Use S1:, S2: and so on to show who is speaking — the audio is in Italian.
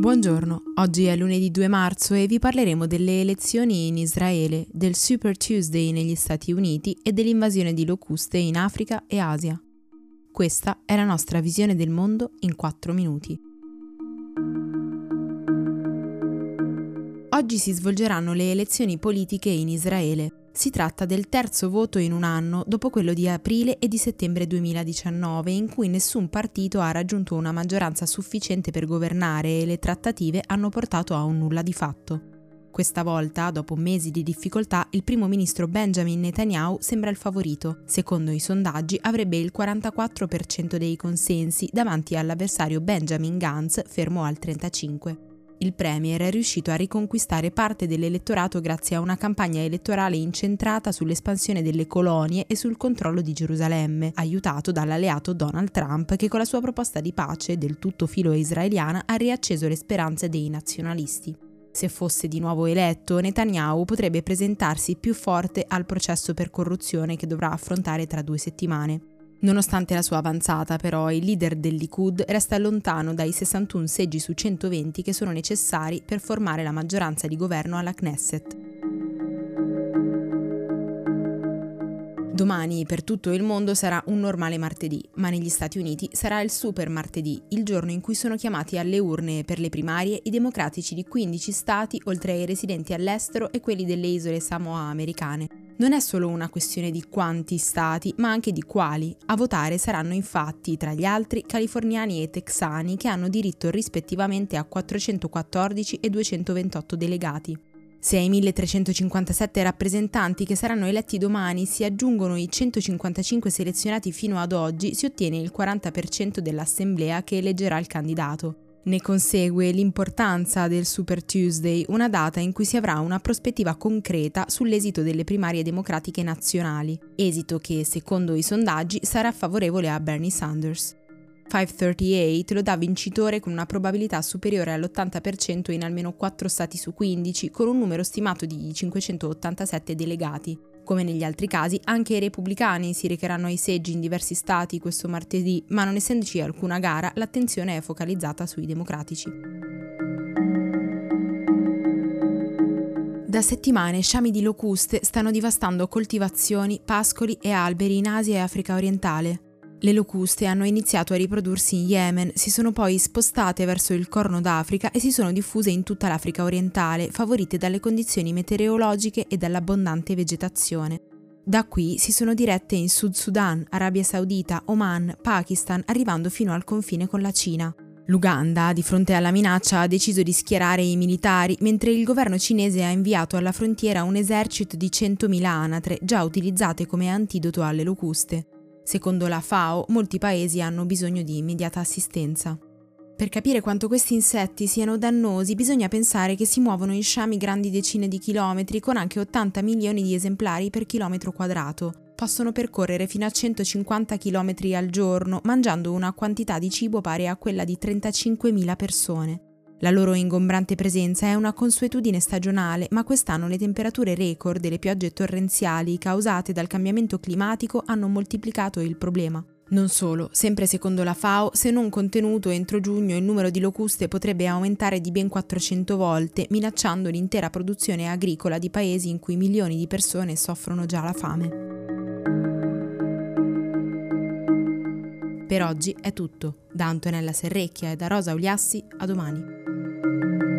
S1: Buongiorno, oggi è lunedì 2 marzo e vi parleremo delle elezioni in Israele, del Super Tuesday negli Stati Uniti e dell'invasione di locuste in Africa e Asia. Questa è la nostra visione del mondo in 4 minuti. Oggi si svolgeranno le elezioni politiche in Israele. Si tratta del terzo voto in un anno dopo quello di aprile e di settembre 2019, in cui nessun partito ha raggiunto una maggioranza sufficiente per governare e le trattative hanno portato a un nulla di fatto. Questa volta, dopo mesi di difficoltà, il primo ministro Benjamin Netanyahu sembra il favorito. Secondo i sondaggi avrebbe il 44% dei consensi davanti all'avversario Benjamin Gantz, fermo al 35%. Il Premier è riuscito a riconquistare parte dell'elettorato grazie a una campagna elettorale incentrata sull'espansione delle colonie e sul controllo di Gerusalemme, aiutato dall'alleato Donald Trump che con la sua proposta di pace, del tutto filo israeliana, ha riacceso le speranze dei nazionalisti. Se fosse di nuovo eletto, Netanyahu potrebbe presentarsi più forte al processo per corruzione che dovrà affrontare tra due settimane. Nonostante la sua avanzata, però, il leader del Likud resta lontano dai 61 seggi su 120 che sono necessari per formare la maggioranza di governo alla Knesset. Domani per tutto il mondo sarà un normale martedì, ma negli Stati Uniti sarà il super martedì, il giorno in cui sono chiamati alle urne per le primarie i democratici di 15 stati, oltre ai residenti all'estero e quelli delle isole Samoa americane. Non è solo una questione di quanti stati, ma anche di quali. A votare saranno infatti, tra gli altri, californiani e texani che hanno diritto rispettivamente a 414 e 228 delegati. Se ai 1357 rappresentanti che saranno eletti domani si aggiungono i 155 selezionati fino ad oggi, si ottiene il 40% dell'assemblea che eleggerà il candidato. Ne consegue l'importanza del Super Tuesday, una data in cui si avrà una prospettiva concreta sull'esito delle primarie democratiche nazionali, esito che, secondo i sondaggi, sarà favorevole a Bernie Sanders. 538 lo dà vincitore con una probabilità superiore all'80% in almeno 4 stati su 15, con un numero stimato di 587 delegati. Come negli altri casi, anche i repubblicani si recheranno ai seggi in diversi stati questo martedì, ma non essendoci alcuna gara, l'attenzione è focalizzata sui democratici. Da settimane sciami di locuste stanno devastando coltivazioni, pascoli e alberi in Asia e Africa orientale. Le locuste hanno iniziato a riprodursi in Yemen, si sono poi spostate verso il Corno d'Africa e si sono diffuse in tutta l'Africa orientale, favorite dalle condizioni meteorologiche e dall'abbondante vegetazione. Da qui si sono dirette in Sud Sudan, Arabia Saudita, Oman, Pakistan, arrivando fino al confine con la Cina. L'Uganda, di fronte alla minaccia, ha deciso di schierare i militari, mentre il governo cinese ha inviato alla frontiera un esercito di 100.000 anatre, già utilizzate come antidoto alle locuste. Secondo la FAO, molti paesi hanno bisogno di immediata assistenza. Per capire quanto questi insetti siano dannosi bisogna pensare che si muovono in sciami grandi decine di chilometri con anche 80 milioni di esemplari per chilometro quadrato. Possono percorrere fino a 150 km al giorno mangiando una quantità di cibo pari a quella di 35.000 persone. La loro ingombrante presenza è una consuetudine stagionale, ma quest'anno le temperature record e le piogge torrenziali causate dal cambiamento climatico hanno moltiplicato il problema. Non solo, sempre secondo la FAO, se non contenuto entro giugno il numero di locuste potrebbe aumentare di ben 400 volte, minacciando l'intera produzione agricola di paesi in cui milioni di persone soffrono già la fame. Per oggi è tutto. Da Antonella Serrecchia e da Rosa Uliassi, a domani. Thank you.